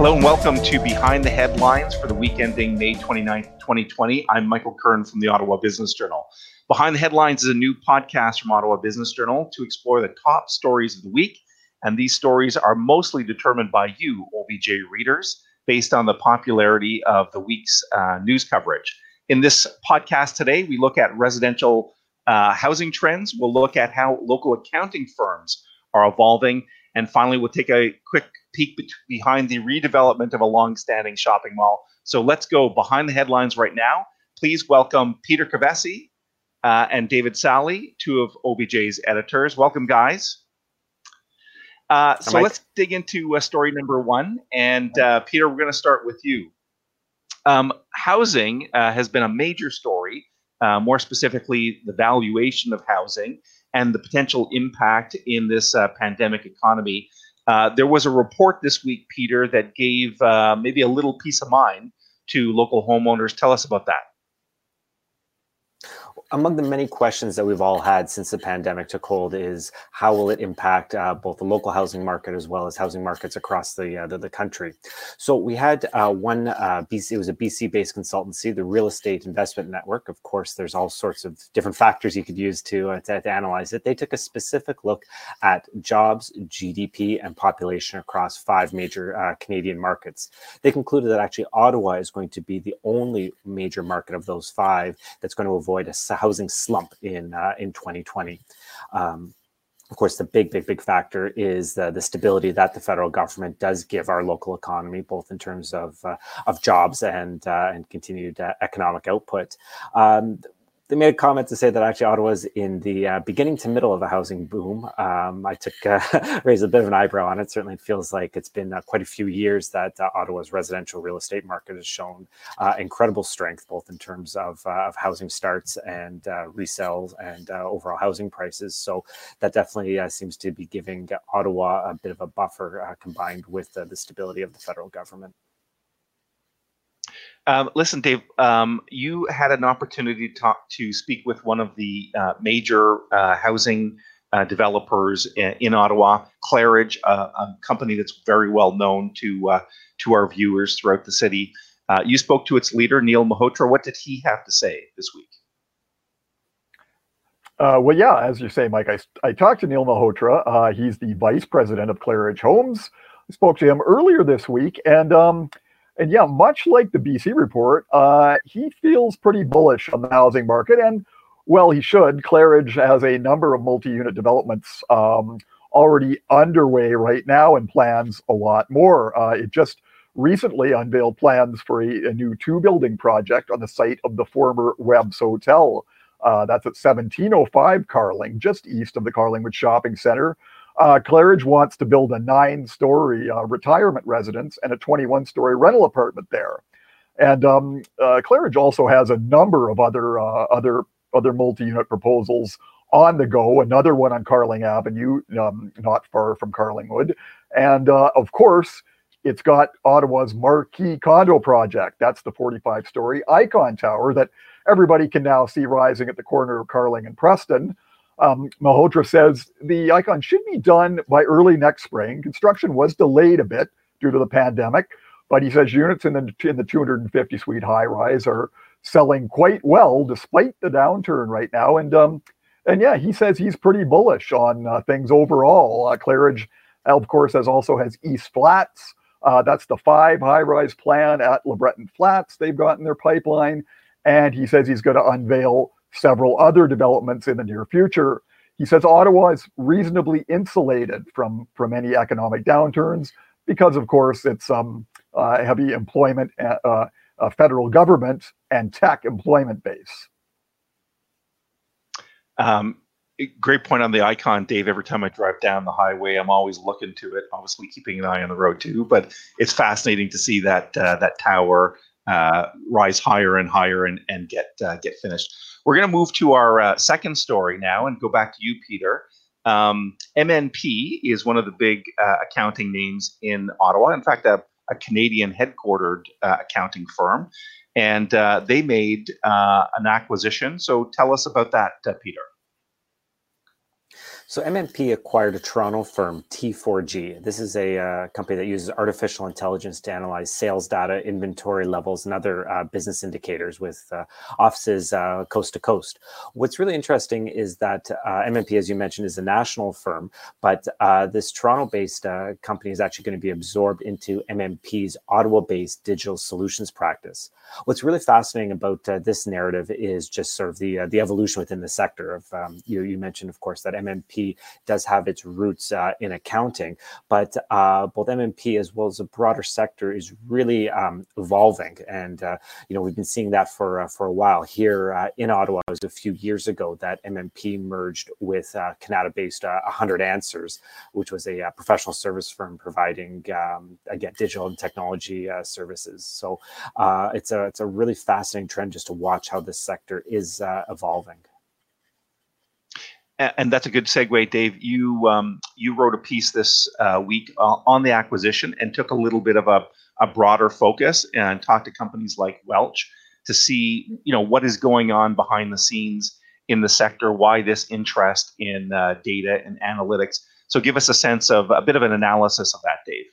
Hello and welcome to Behind the Headlines for the week ending May 29th, 2020. I'm Michael Curran from the Ottawa Business Journal. Behind the Headlines is a new podcast from Ottawa Business Journal to explore the top stories of the week. And these stories are mostly determined by you, OBJ readers, based on the popularity of the week's uh, news coverage. In this podcast today, we look at residential uh, housing trends. We'll look at how local accounting firms are evolving. And finally, we'll take a quick peek be- behind the redevelopment of a long-standing shopping mall. So let's go behind the headlines right now. Please welcome Peter Kovessy uh, and David Sali, two of OBJ's editors. Welcome, guys. Uh, so Mike. let's dig into uh, story number one. And uh, Peter, we're going to start with you. Um, housing uh, has been a major story, uh, more specifically, the valuation of housing and the potential impact in this uh, pandemic economy. Uh, there was a report this week, Peter, that gave uh, maybe a little peace of mind to local homeowners. Tell us about that among the many questions that we've all had since the pandemic took hold is how will it impact uh, both the local housing market as well as housing markets across the uh, the, the, country. So we had uh, one uh, BC. It was a BC-based consultancy, the Real Estate Investment Network. Of course, there's all sorts of different factors you could use to, uh, to, to analyze it. They took a specific look at jobs, GDP, and population across five major uh, Canadian markets. They concluded that actually Ottawa is going to be the only major market of those five that's going to avoid a housing slump in uh, in 2020. Um, of course, the big, big, big factor is uh, the stability that the federal government does give our local economy, both in terms of uh, of jobs and uh, and continued uh, economic output. Um, they made a comment to say that actually Ottawa is in the uh, beginning to middle of a housing boom. Um, I took uh, raised a bit of an eyebrow on it. Certainly, it feels like it's been uh, quite a few years that uh, Ottawa's residential real estate market has shown uh, incredible strength, both in terms of, uh, of housing starts and resales and overall housing prices. So that definitely seems to be giving Ottawa a bit of a buffer, combined with the stability of the federal government. Um, listen, Dave, um, you had an opportunity to talk to speak with one of the uh, major uh, housing uh, developers in, in, Ottawa, Claridge, a company that's very well known to uh, to our viewers throughout the city. Uh, you spoke to its leader, Neil Malhotra. What did he have to say this week? Uh, well, yeah, as you say, Mike, I, I talked to Neil Malhotra. he's the vice president of Claridge Homes. I spoke to him earlier this week, and um, and yeah, much like the BC report, uh, he feels pretty bullish on the housing market. And well, he should. Claridge has a number of multi unit developments um, already underway right now and plans a lot more. Uh, it just recently unveiled plans for a, a, new two building project on the site of the former Webb's Hotel. Uh, that's at 1705 Carling, just east of the Carlingwood Shopping Center. Uh, Claridge wants to build a nine story uh, retirement residence and a 21 story rental apartment there. And um, uh, Claridge also has a number of other uh, other other multi-unit proposals on the go. Another one on Carling Avenue, um, not far from Carlingwood, and uh, of course, it's got Ottawa's marquee condo project. That's the 45-story Icon Tower that everybody can now see rising at the corner of Carling and Preston. Um, Malhotra says the icon should be done by early next spring. Construction was delayed a bit due to the pandemic, but he says units in the in the 250 suite high rise are selling quite well despite the downturn right now. And um, and yeah, he says he's pretty bullish on uh, things overall. Uh, Claridge, of course, has also has East Flats. Uh, that's the five high rise plan at LeBreton Flats they've got in their pipeline. And he says he's going to unveil several other developments in the near future. He says Ottawa is reasonably insulated from, from any economic downturns because, of course, it's um, uh, heavy employment, uh, uh, federal government, and tech employment base. Um, great point on the icon, Dave. Every time I drive down the highway, I'm always looking to it. Obviously, keeping an eye on the road too. But it's fascinating to see that uh, that tower uh, rise higher and higher and and get uh, get finished. We're going to move to our uh, second story now and go back to you, Peter. Um, MNP is one of the big uh, accounting names in Ottawa. In fact, a, a Canadian headquartered uh, accounting firm, and uh, they made an acquisition. So tell us about that, Peter. So MNP acquired a Toronto firm, T4G. This is a uh, company that uses artificial intelligence to analyze sales data, inventory levels, and other uh, business indicators with uh, offices uh, coast to coast. What's really interesting is that uh, MNP, as you mentioned, is a national firm, but uh, this Toronto-based company is actually going to be absorbed into MNP's Ottawa-based digital solutions practice. What's really fascinating about this narrative is just sort of the the evolution within the sector. Of um, you, you mentioned, of course, that MNP does have its roots uh, in accounting, but uh, both MNP as well as the broader sector is really um, evolving, and uh, you know we've been seeing that for uh, for a while here uh, in Ottawa. It was a few years ago that MNP merged with Canada-based 100 Answers, which was a professional service firm providing um, again digital and technology services. So it's a it's a really fascinating trend just to watch how this sector is evolving and that's a good segue, Dave. You um, you wrote a piece this uh, week uh, on the acquisition and took a little bit of a, a broader focus and talked to companies like Welch to see you know what is going on behind the scenes in the sector, why this interest in uh, data and analytics. So give us a sense of a bit of an analysis of that, Dave.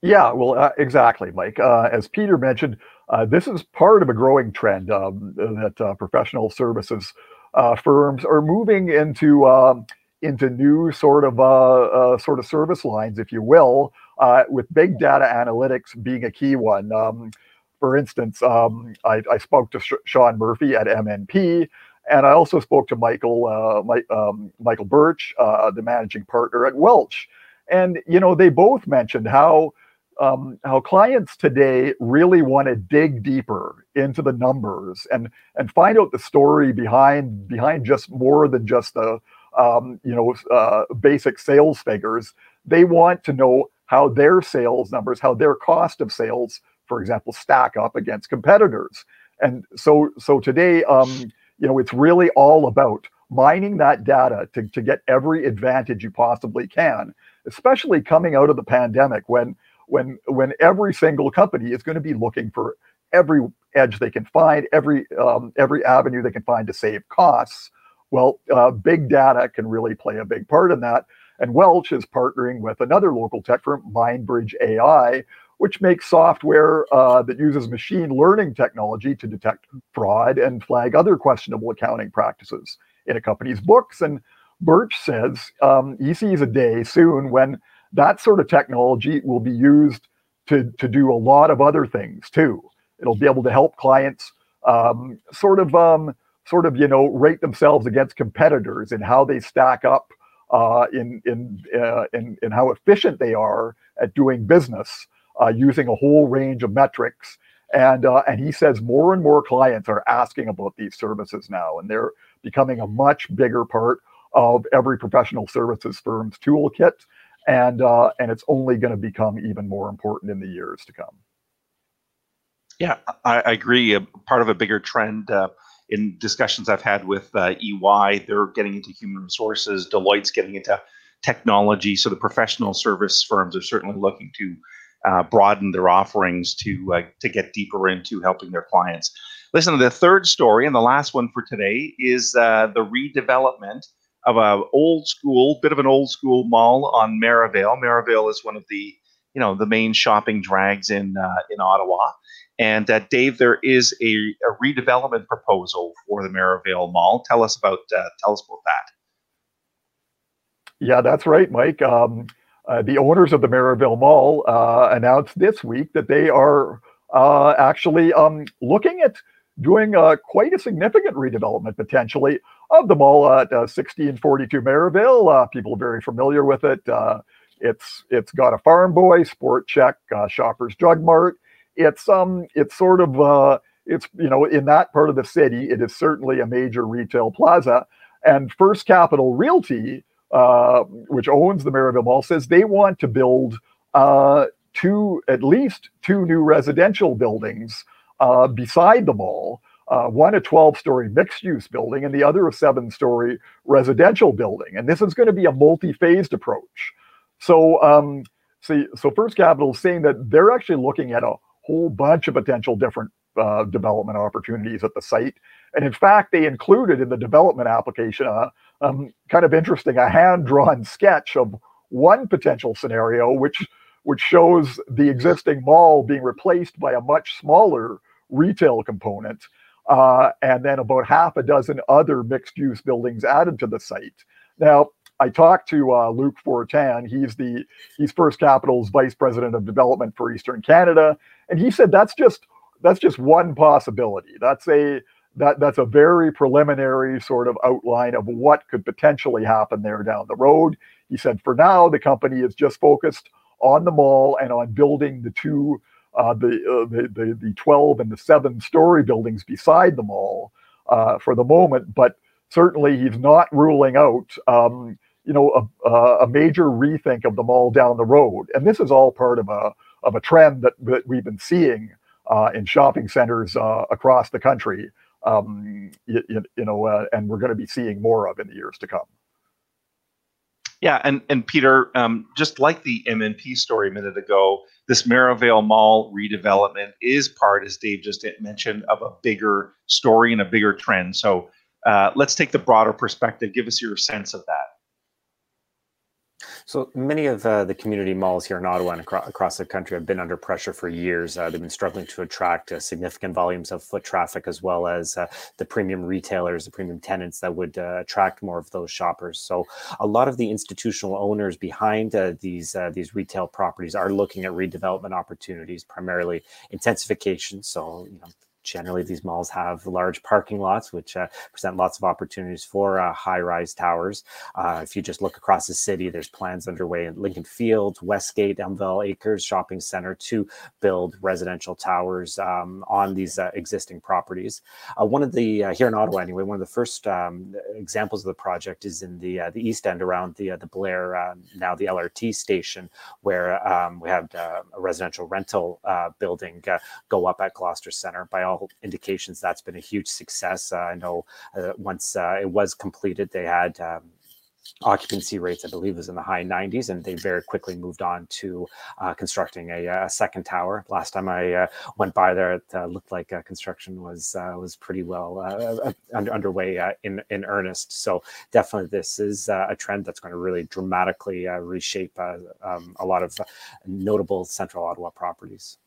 Yeah, well, uh, exactly, Mike. Uh, as Peter mentioned, uh, this is part of a growing trend um, that professional services uh, firms are moving into um, into new sort of uh, uh, sort of service lines, if you will, uh, with big data analytics being a key one. Um, for instance, um, I, I, spoke to Sh- Sean Murphy at MNP, and I also spoke to Michael uh, My, um, Michael Birch, uh, the managing partner at Welch, and you know they both mentioned how um, how clients today really want to dig deeper into the numbers and and find out the story behind behind just more than just the um, you know uh, basic sales figures. They want to know how their sales numbers, how their cost of sales, for example, stack up against competitors. And so so today, um, you know, it's really all about mining that data to, to get every advantage you possibly can, especially coming out of the pandemic when when when every single company is going to be looking for every edge they can find, every um, every avenue they can find to save costs. Well, uh, big data can really play a big part in that. And Welch is partnering with another local tech firm, MindBridge AI, which makes software uh, that uses machine learning technology to detect fraud and flag other questionable accounting practices in a company's books. And Birch says um, he sees a day soon when that sort of technology will be used to, to do a lot of other things too. It'll be able to help clients um, sort of um, sort of you know rate themselves against competitors and how they stack up uh, in in, uh, in in how efficient they are at doing business uh, using a whole range of metrics. And uh, and he says more and more clients are asking about these services now, and they're becoming a much bigger part of every professional services firm's toolkit and uh, and it's only going to become even more important in the years to come. Yeah, I, I agree. part of a bigger trend uh, in discussions I've had with uh, EY, they're getting into human resources. Deloitte's getting into technology. So the professional service firms are certainly looking to uh, broaden their offerings to uh, to get deeper into helping their clients. Listen, the third story and the last one for today is uh, the redevelopment of a old school, bit of an old school mall on Merivale. Merivale is one of the you know the main shopping drags in uh, in Ottawa. And uh, Dave, there is a, a, redevelopment proposal for the Merivale Mall. Tell us about uh, tell us about that. Yeah, that's right, Mike. Um, uh, the owners of the Merivale Mall uh, announced this week that they are uh, actually um, looking at doing quite a significant redevelopment potentially of the mall at uh, 1642 Merivale. Uh, people are very familiar with it. Uh, it's it's got a Farm Boy, Sport Chek, uh, Shoppers Drug Mart. It's um it's sort of uh, it's you know in that part of the city, it is certainly a major retail plaza. And First Capital Realty, uh, which owns the Merivale Mall, says they want to build uh, two at least two new residential buildings beside the mall uh, one a 12 story mixed use building and the other a seven story residential building. And this is going to be a multi phased approach. So, um, see, so First Capital is saying that they're actually looking at a whole bunch of potential different uh, development opportunities at the site. And in fact, they included in the development application, uh, um, kind of interesting, a hand-drawn sketch of one potential scenario, which which shows the existing mall being replaced by a much smaller retail component, uh, and then about half a dozen other mixed-use buildings added to the site. Now, I talked to uh, Luc Fortin. He's the he's First Capital's vice president of development for Eastern Canada, and he said that's just that's just one possibility. That's a that that's a very preliminary sort of outline of what could potentially happen there down the road. He said for now the company is just focused on the mall and on building the two uh, the, uh, the, the the 12 and the seven story buildings beside the mall uh, for the moment, but certainly he's not ruling out um, you know, a, a major rethink of the mall down the road. And this is all part of a of a trend that, that we've been seeing uh, in shopping centers uh, across the country. Um, you, you, know, uh, and we're going to be seeing more of in the years to come. Yeah, and and Peter, um, just like the MNP story a minute ago, this Merivale Mall redevelopment is part, as Dave just mentioned, of a bigger story and a bigger trend. So uh, let's take the broader perspective. Give us your sense of that. So many of uh, the community malls here in Ottawa and acro- across the country have been under pressure for years. Uh, they've been struggling to attract uh, significant volumes of foot traffic, as well as uh, the premium retailers, the premium tenants that would uh, attract more of those shoppers. So a lot of the institutional owners behind uh, these these retail properties are looking at redevelopment opportunities, primarily intensification. So you know generally these malls have large parking lots which uh, present lots of opportunities for uh, high-rise towers. Uh, if you just look across the city there's plans underway in lincoln fields westgate elmvale acres shopping center to build residential towers um, on these uh, existing properties. Uh, one of the uh, here in ottawa anyway one of the first um, examples of the project is in the the east end around the the blair now the lrt station where um, we had a residential rental building go up at gloucester center. By all all indications that's been a huge success. Uh, I know uh, once uh, it was completed, they had um, occupancy rates, I believe, was in the high 90s, and they very quickly moved on to uh, constructing a, a, second tower. Last time I uh, went by there, it uh, looked like construction was was pretty well under, underway in in earnest. So definitely, this is a trend that's going to really dramatically reshape um, a lot of notable Central Ottawa properties.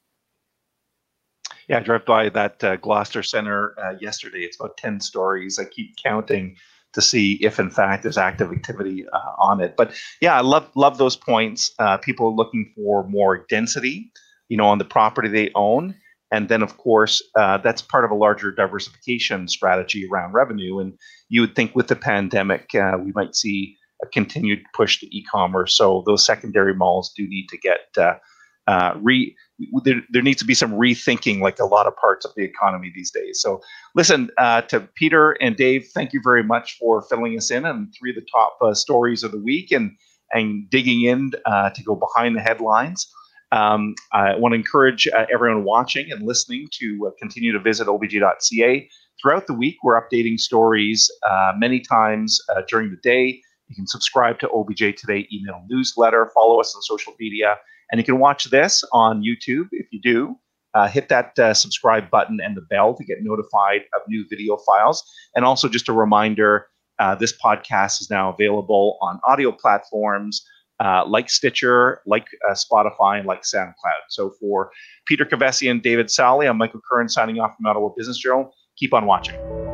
Yeah, I drove by that uh, Gloucester Center uh, yesterday. It's about 10 stories. I keep counting to see if, in fact, there's active activity uh, on it. But yeah, I love love those points. Uh, people are looking for more density, you know, on the property they own. And then, of course, uh, that's part of a larger diversification strategy around revenue. And you would think with the pandemic, uh, we might see a continued push to e-commerce. So those secondary malls do need to get re there, there needs to be some rethinking like a lot of parts of the economy these days. So listen uh, to peter and dave thank you very much for filling us in on three of the top uh, stories of the week and and digging in uh, to go behind the headlines. Um, i want to encourage uh, everyone watching and listening to uh, continue to visit obj.ca throughout the week we're updating stories uh, many times during the day. You can subscribe to obj today email newsletter. Follow us on social media and you can watch this on YouTube if you do. Uh, hit that uh, subscribe button and the bell to get notified of new video files. And also, just a reminder uh, this podcast is now available on audio platforms uh, like Stitcher, like uh, Spotify, and like SoundCloud. So, for Peter Kovessy and David Sali, I'm Michael Curran signing off from Ottawa Business Journal. Keep on watching.